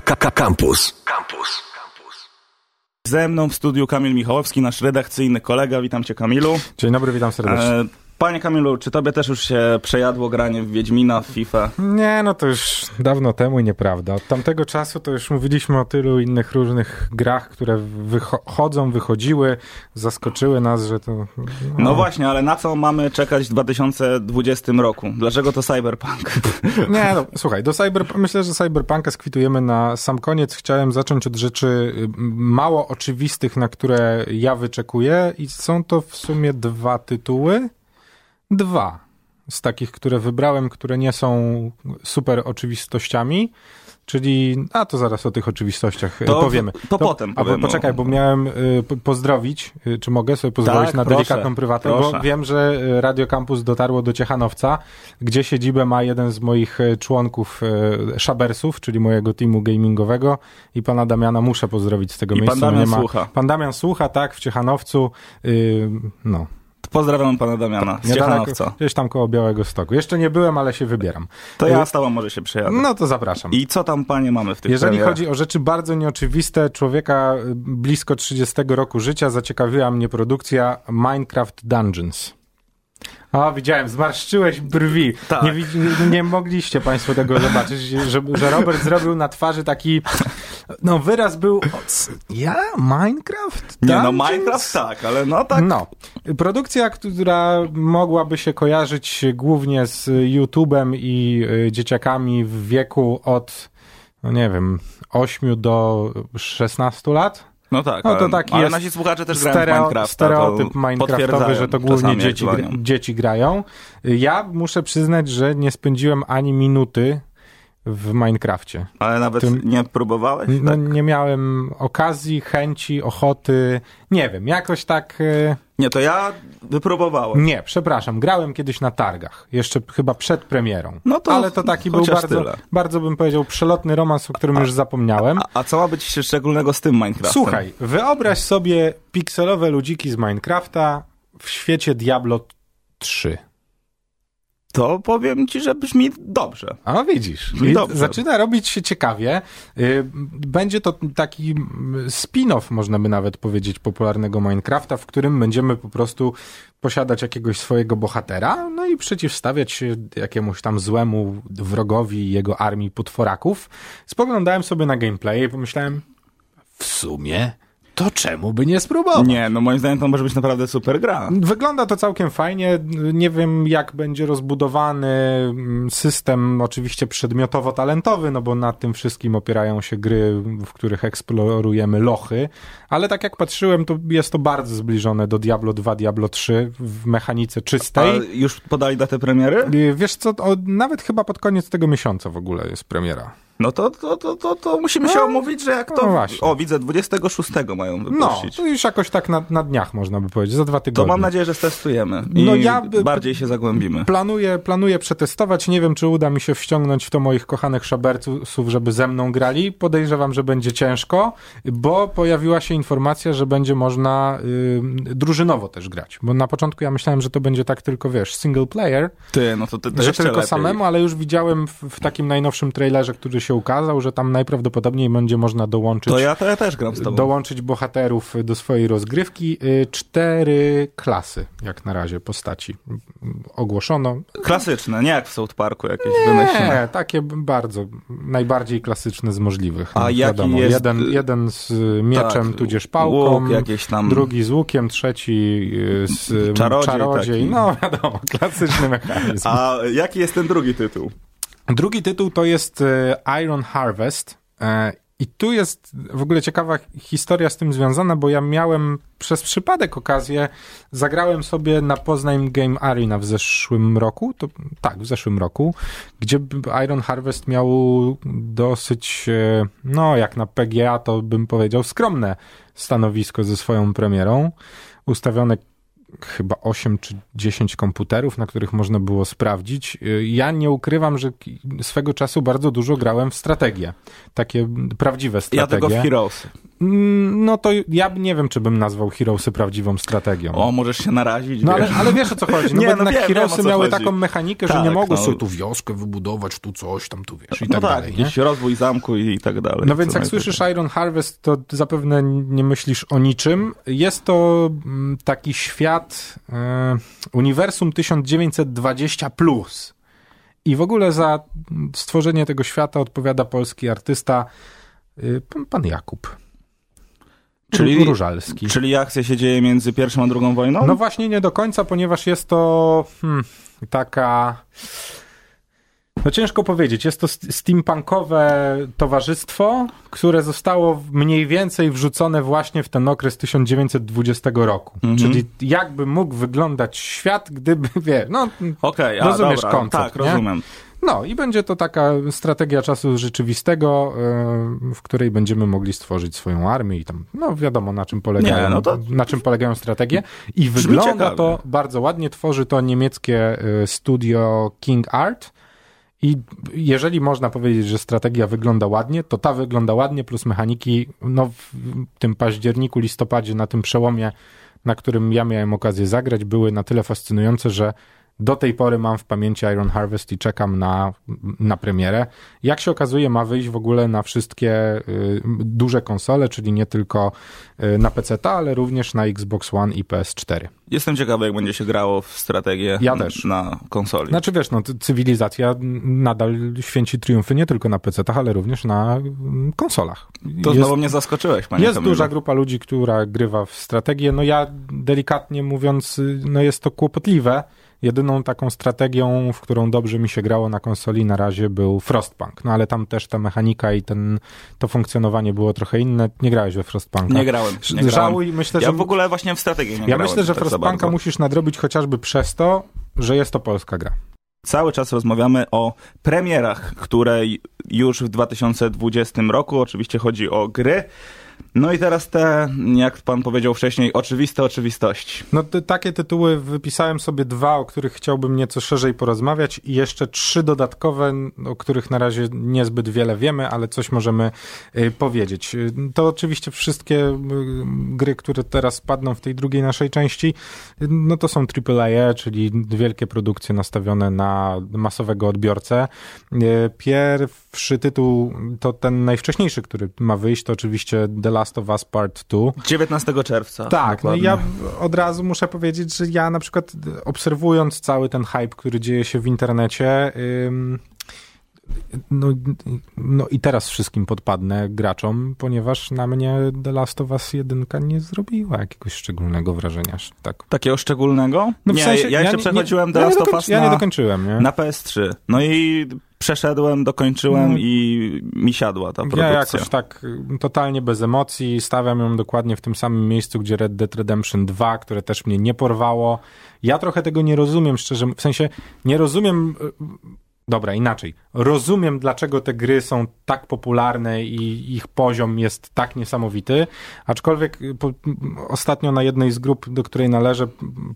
Campus. Campus. Ze mną w studiu Kamil Michałowski, nasz redakcyjny kolega. Witam cię, Kamilu. Dzień dobry, witam serdecznie. E, Panie Kamilu, czy tobie też już się przejadło granie w Wiedźmina, w FIFA? Nie, no to już dawno temu nieprawda. Od tamtego czasu to już mówiliśmy o tylu innych różnych grach, które wychodzą, wychodziły, zaskoczyły nas, że to... No. no. właśnie, ale na co mamy czekać w 2020 roku? Dlaczego to Cyberpunk? Nie, no słuchaj, do cyber, myślę, że Cyberpunka skwitujemy na sam koniec. Chciałem zacząć od rzeczy y, mało oczywistych, na które ja wyczekuję i są to w sumie dwa tytuły dwa z takich, które wybrałem, które nie są super oczywistościami. Czyli, a to zaraz o tych oczywistościach e, to, powiemy. To, to potem A powiemy. poczekaj, bo miałem y, pozdrowić, y, czy mogę sobie pozwolić tak, na proszę, delikatną prywatę, proszę. bo wiem, że Radio Campus dotarło do Ciechanowca, gdzie siedzibę ma jeden z moich członków y, Szabersów, czyli mojego teamu gamingowego i pana Damiana muszę pozdrowić z tego I miejsca. pan Damian słucha. Pan Damian słucha, tak, w Ciechanowcu. no, Pozdrawiam pana Damiana z Ciechanowca. Gdzieś tam koło Białego Stoku. Jeszcze nie byłem, ale się wybieram. To ja z tobą może się przejadę. No to zapraszam. I co tam, panie, mamy w tych Jeżeli premierach? chodzi o rzeczy bardzo nieoczywiste, człowieka blisko 30 roku życia zaciekawiła mnie produkcja Minecraft Dungeons. O, widziałem, zmarszczyłeś brwi. Tak. Nie, nie, mogliście państwo tego zobaczyć, że, że Robert zrobił na twarzy taki, no wyraz był, ja? Minecraft? Nie, no Minecraft tak, ale no tak. No. Produkcja, która mogłaby się kojarzyć głównie z YouTube'em i y, dzieciakami w wieku od, no nie wiem, 8 do 16 lat. No tak, no to ale, taki ale jest nasi słuchacze też stereo, grają w Minecrafta. Stereotyp Minecraftowy, że to głównie dzieci, dzieci grają. Ja muszę przyznać, że nie spędziłem ani minuty w Minecrafcie. Ale nawet Tym, nie próbowałeś? No, tak? Nie miałem okazji, chęci, ochoty. Nie wiem, jakoś tak. E, nie, to ja wypróbowałem. Nie, przepraszam, grałem kiedyś na targach, jeszcze chyba przed premierą. No to Ale to taki był bardzo, bardzo bym powiedział, przelotny romans, o którym a, już zapomniałem. A, a, co ma być szczególnego z tym Minecraftem? Słuchaj, wyobraź sobie pikselowe ludziki z Minecrafta w świecie Diablo 3 to powiem ci, że brzmi dobrze. A widzisz, dobrze. zaczyna robić się ciekawie. Y, będzie to taki spin-off, można by nawet powiedzieć, popularnego Minecrafta, w którym będziemy po prostu posiadać jakiegoś swojego bohatera, no i przeciwstawiać się jakiemuś tam złemu wrogowi i jego armii potworaków. Spoglądałem sobie na gameplay i pomyślałem, w sumie to czemu by nie spróbować? Nie, no moim zdaniem to może być naprawdę super gra. Wygląda to całkiem fajnie. Nie wiem, jak będzie rozbudowany mm, system, oczywiście przedmiotowo-talentowy, no bo na tym wszystkim opierają się gry, w których eksplorujemy lochy, ale tak jak patrzyłem, to jest to bardzo zbliżone do Diablo 2, Diablo 3 w mechanice czystej. A już podali datę premiery? Wiesz co, o, nawet chyba pod koniec tego miesiąca w ogóle jest premiera. No to, to, to, to, to musimy no, się omówić, że jak to... No właśnie. O, widzę, 26 mają wypuścić. No, to już jakoś tak na, na dniach można by powiedzieć, za dwa tygodnie. To mam nadzieję, że stestujemy i no ja bardziej się zagłębimy. Planuję, planuję przetestować, nie wiem, czy uda mi się wściągnąć w to moich kochanych szaberców, żeby ze mną grali. Podejrzewam, że będzie ciężko, bo pojawiła się informacja, że będzie można y, drużynowo też grać. Bo na początku ja myślałem, że to będzie tak tylko, wiesz, single player. Ty, no to, ty, to Że tylko lepiej. samemu, ale już widziałem w, w takim najnowszym trailerze, który się się ukazał, że tam najprawdopodobniej będzie można dołączyć. To ja, to ja też gram z tobą. Dołączyć bohaterów do swojej rozgrywki. Y, cztery klasy, jak na razie, postaci ogłoszono. Klasyczne, nie jak w South Parku jakieś. Nie, takie bardzo, najbardziej klasyczne z możliwych. A no, jaki wiadomo, jest... Jeden, jeden z mieczem, tak, tudzież pałką, tam... drugi z łukiem, trzeci y, z czarodziej. czarodziej. No wiadomo, klasyczny mechanizm. A jaki jest ten drugi tytuł? Drugi tytuł to jest e, Iron Harvest. E, I tu jest w ogóle ciekawa historia z tym związana, bo ja miałem przez przypadek okazję, zagrałem sobie na Poznań Game Arena w zeszłym roku, to, tak, w zeszłym roku, gdzie Iron Harvest miał dosyć, e, no jak na PGA to bym powiedział, skromne stanowisko ze swoją premierą. Ustawione chyba 8 czy 10 komputerów, na których można było sprawdzić. Ja nie ukrywam, że swego czasu bardzo dużo grałem w strategię. Takie prawdziwe strategie. Ja tego w Heroes. Mm, No to ja nie wiem, czy bym nazwał Heroesy prawdziwą strategią. O, możesz się narazić. No ale, wiesz. ale wiesz o co chodzi, no Nie, bo no jednak wiem, Heroesy miały chodzi. taką mechanikę, że Tak, nie mogły no. sobie tu wioskę wybudować, tu coś tam, tu wiesz i no tak, tak, dalej. Nie? jakiś rozwój zamku i, i tak dalej. No więc jak słyszysz Iron Harvest, to zapewne nie myślisz o niczym. Jest to mm, taki świat, e, uniwersum 1920+. Plus. I w ogóle za stworzenie tego świata odpowiada polski artysta y, pan Jakub. Czyli- Różalski. Czyli akcja się dzieje między pierwszą a drugą wojną? No właśnie nie do końca, ponieważ jest to hmm, taka... No ciężko powiedzieć. Jest to st- steampunkowe towarzystwo, które zostało mniej więcej wrzucone właśnie w ten okres 1920 roku. Mhm. Czyli jakby mógł wyglądać świat, gdyby, wie, no, Okej, a Rozumiesz dobra, koncept, Tak, nie? rozumiem. No i będzie to taka strategia czasu rzeczywistego, e, w której będziemy mogli stworzyć swoją armię i tam, no wiadomo na czym polegają, Nie, no to- na czym polegają strategie i wygląda ciekawie. to bardzo ładnie, tworzy to niemieckie e, studio King Art i jeżeli można powiedzieć, że strategia wygląda ładnie, to ta wygląda ładnie, plus mechaniki, no w tym październiku, listopadzie, na tym przełomie, na którym ja miałem okazję zagrać, były na tyle fascynujące, że do tej pory mam w pamięci Iron Harvest i czekam na, na premierę. Jak się okazuje, ma wyjść w ogóle na wszystkie y, duże konsole, czyli nie tylko y, na PC, ale również na Xbox One i PS4. Jestem ciekawy, jak będzie się grało w strategię Ja też. na konsoli. Znaczy wiesz, no, cywilizacja nadal święci triumfy nie tylko na PC, ale również na mm, konsolach. to jest, znowu mnie zaskoczyłeś, panie jest duża grupa ludzi, która grywa w strategię. No ja delikatnie mówiąc, y, no jest to kłopotliwe. Jedyną taką strategią, w którą dobrze mi się grało na konsoli na razie był Frostpunk. No ale tam też ta mechanika i ten, to funkcjonowanie było trochę inne. Nie grałeś we Frostpunka. Nie grałem, nie grałem. Żałuj, myślę, Ja że... w ogóle właśnie w strategii nie ja grałem. myślę, że tak Frostpunka musisz nadrobić chociażby przez to, że jest to polska gra. Cały czas rozmawiamy o premierach, które już w 2020 roku, oczywiście chodzi o gry. No i teraz te, jak pan powiedział wcześniej, oczywiste oczywistości. No takie tytuły wypisałem sobie dwa, o których chciałbym nieco szerzej porozmawiać i jeszcze trzy dodatkowe, o których na razie niezbyt wiele wiemy, ale coś możemy y, powiedzieć. Y, To oczywiście wszystkie y, gry, które teraz padną w tej drugiej naszej części, y, no to są AAA, czyli wielkie produkcje nastawione na masowego odbiorcę. Y, Pierwszy tytuł to ten najwcześniejszy, który ma wyjść, to oczywiście The Last of Us Part 2. 19 czerwca. Tak, no i dokładnie. ja od razu muszę powiedzieć, że ja na przykład obserwując cały ten hype, który dzieje się w internecie, ym, no, no i teraz wszystkim podpadnę graczom, ponieważ na mnie The Last of Us 1 nie zrobiła jakiegoś szczególnego wrażenia. aż Tak. Takiego szczególnego? No w nie, sensie, ja jeszcze nie- przechodziłem nie, The Last of Us Ja na, nie dokończyłem, nie? na PS3. No i przeszedłem, dokończyłem No. i mi siadła ta Ja produkcja. jakoś tak y, totalnie bez emocji, stawiam ją dokładnie w tym samym miejscu, gdzie Red Dead Redemption 2, które też mnie nie porwało. Ja trochę tego nie rozumiem, szczerze, w sensie nie rozumiem... Dobra, inaczej. Rozumiem, dlaczego te gry są tak popularne i ich poziom jest tak niesamowity, aczkolwiek y, po, ostatnio na jednej z grup, do której należę,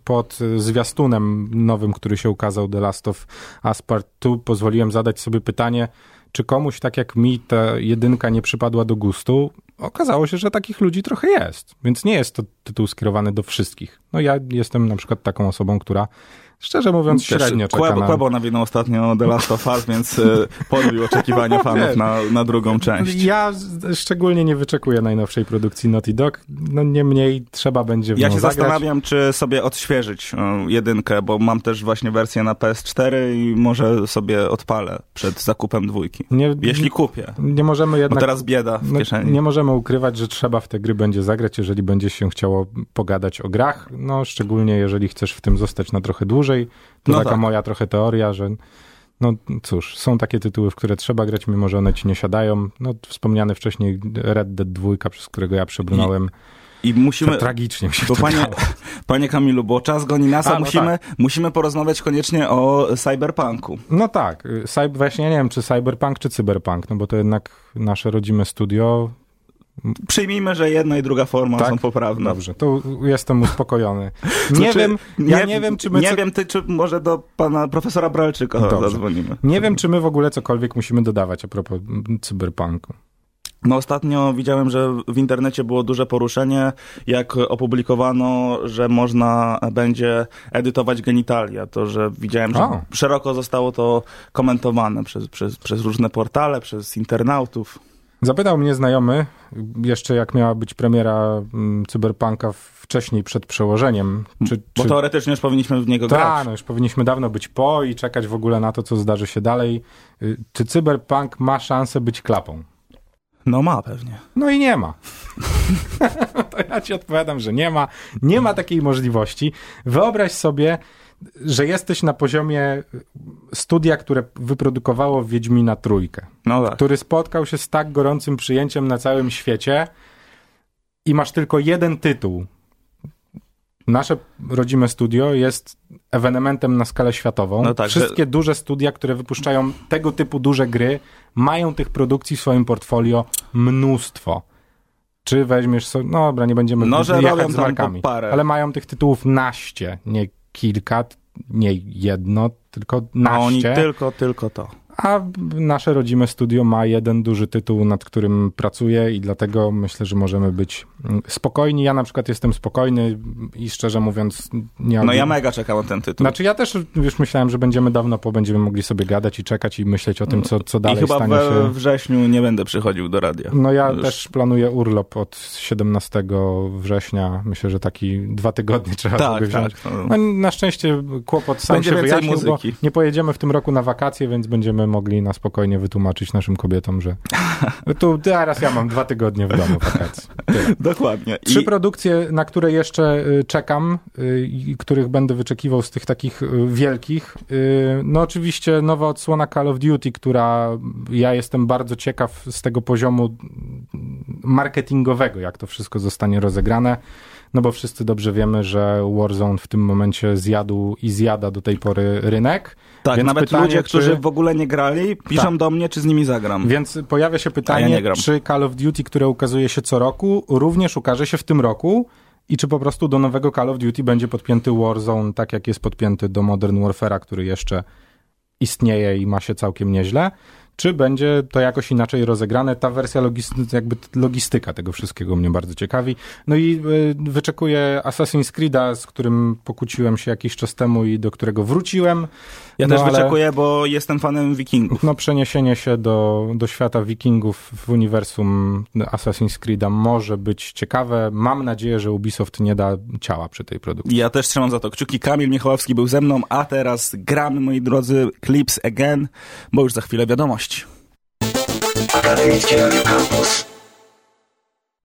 pod y, zwiastunem nowym, który się ukazał, The Last of Us Part 2, pozwoliłem zadać sobie pytanie, czy komuś tak jak mi ta jedynka nie przypadła do gustu, okazało się, że takich ludzi trochę jest. Więc nie jest to tytuł skierowany do wszystkich. No ja jestem na przykład taką osobą, która szczerze mówiąc Też średnio czeka Kłebo, na... Kłebo nawinął ostatnio The Last of Us, więc e, podbił oczekiwania fanów na, na drugą część. Ja szczególnie nie wyczekuję najnowszej produkcji Naughty Dog. No niemniej trzeba będzie w Ja się zagrać. zastanawiam, czy sobie odświeżyć e, jedynkę, bo mam też właśnie wersję na PS4 i może sobie odpalę przed zakupem dwójki. Nie, Jeśli kupię. nie możemy Bo jednak... teraz bieda w No, kieszeni. nie możemy ukrywać, że trzeba w te gry będzie zagrać, jeżeli będzie się chciało pogadać o grach. No, szczególnie jeżeli chcesz w tym zostać na trochę dłużej. To No taka tak. moja trochę teoria, że no cóż, są takie tytuły, w które trzeba grać, mimo że one ci nie siadają. No, wspomniany wcześniej Red Dead 2, przez którego ja przebrnąłem. I musimy... Tragicznie mi się Bo to panie, grało. panie Kamilu, bo czas goni nas, a, no musimy, musimy porozmawiać koniecznie o cyberpunku. No tak, y, cyber, właśnie nie wiem, czy cyberpunk, czy cyberpunk, no bo to jednak nasze rodzime studio. Przyjmijmy, że jedna i druga forma Tak? są poprawne. Dobrze, to jestem uspokojony. Nie Znaczy, wiem, ja nie wiem, czy my... Nie co- wiem, ty, czy może do pana profesora Bralczyka Dobrze. zadzwonimy. Nie wiem, czy my w ogóle cokolwiek musimy dodawać a propos cyberpunku. No ostatnio widziałem, że w internecie było duże poruszenie, jak opublikowano, że można będzie edytować genitalia. To, że widziałem, że O. szeroko zostało to komentowane przez, przez, przez różne portale, przez internautów. Zapytał mnie znajomy, jeszcze jak miała być premiera mm, Cyberpunka wcześniej przed przełożeniem, czy, Bo czy teoretycznie już powinniśmy w niego Tak, grać. no już powinniśmy dawno być po i czekać w ogóle na to, co zdarzy się dalej. Y, Czy Cyberpunk ma szansę być klapą? No ma pewnie. No i nie ma. to ja ci odpowiadam, że nie ma. Nie ma takiej możliwości. Wyobraź sobie, że jesteś na poziomie studia, które wyprodukowało Wiedźmina Trójkę, No tak. który spotkał się z tak gorącym przyjęciem na całym świecie i masz tylko jeden tytuł. Nasze rodzime studio jest ewenementem na skalę światową. No tak, że- Wszystkie duże studia, które wypuszczają tego typu duże gry, mają tych produkcji w swoim portfolio mnóstwo. Czy weźmiesz sobie, no dobra, nie będziemy No, że jechać robią z markami, parę. ale mają tych tytułów naście, nie kilka, nie jedno, tylko A oni naście. tylko, tylko to. A nasze rodzime studio ma jeden duży tytuł, nad którym pracuje i dlatego myślę, że możemy być mm, spokojni. Ja na przykład jestem spokojny i szczerze mówiąc nie No ja mega czekam na ten tytuł. Znaczy ja też już myślałem, że będziemy dawno po, będziemy mogli sobie gadać i czekać i myśleć o tym, co, co I dalej chyba stanie we się. wrześniu nie będę przychodził do radia. No ja Już. też planuję urlop od 17 września. Myślę, że taki dwa tygodnie trzeba sobie Tak, wziąć. tak. No, na szczęście kłopot sam Będzie się wyjaśnił, bo muzyki. nie pojedziemy w tym roku na wakacje, więc będziemy mogli na spokojnie wytłumaczyć naszym kobietom, że tu teraz ja mam dwa tygodnie w domu wakacji. Tyle. Dokładnie. Trzy I produkcje, na które jeszcze y, czekam y, i których będę wyczekiwał z tych takich y, wielkich. No oczywiście nowa odsłona Call of Duty, która ja jestem bardzo ciekaw z tego poziomu marketingowego, jak to wszystko zostanie rozegrane. No bo wszyscy dobrze wiemy, że Warzone w tym momencie zjadł i zjada do tej pory rynek. tak, Więc nawet pytanie, ludzie, czy- którzy w ogóle nie grali, piszą Tak. do mnie, czy z nimi zagram. Więc pojawia się ja pytanie, nie gram. czy Call of Duty, które ukazuje się co roku, również ukaże się w tym roku i czy po prostu do nowego Call of Duty będzie podpięty Warzone, tak jak jest podpięty do Modern Warfare'a, który jeszcze istnieje i ma się całkiem nieźle, czy będzie to jakoś inaczej rozegrane. Ta wersja, logis- jakby logistyka tego wszystkiego mnie bardzo ciekawi. No i y, wyczekuję Assassin's Creed'a, z którym pokłóciłem się jakiś czas temu i do którego wróciłem. Ja No, też ale- wyczekuję, bo jestem fanem wikingów. No, przeniesienie się do, do świata wikingów w uniwersum Assassin's Creed'a może być ciekawe. Mam nadzieję, że Ubisoft nie da ciała przy tej produkcji. Ja też trzymam za to kciuki. Kamil Michałowski był ze mną, a teraz gramy, moi drodzy, Clips Again, bo już za chwilę wiadomości. Akademickie Radio Campus.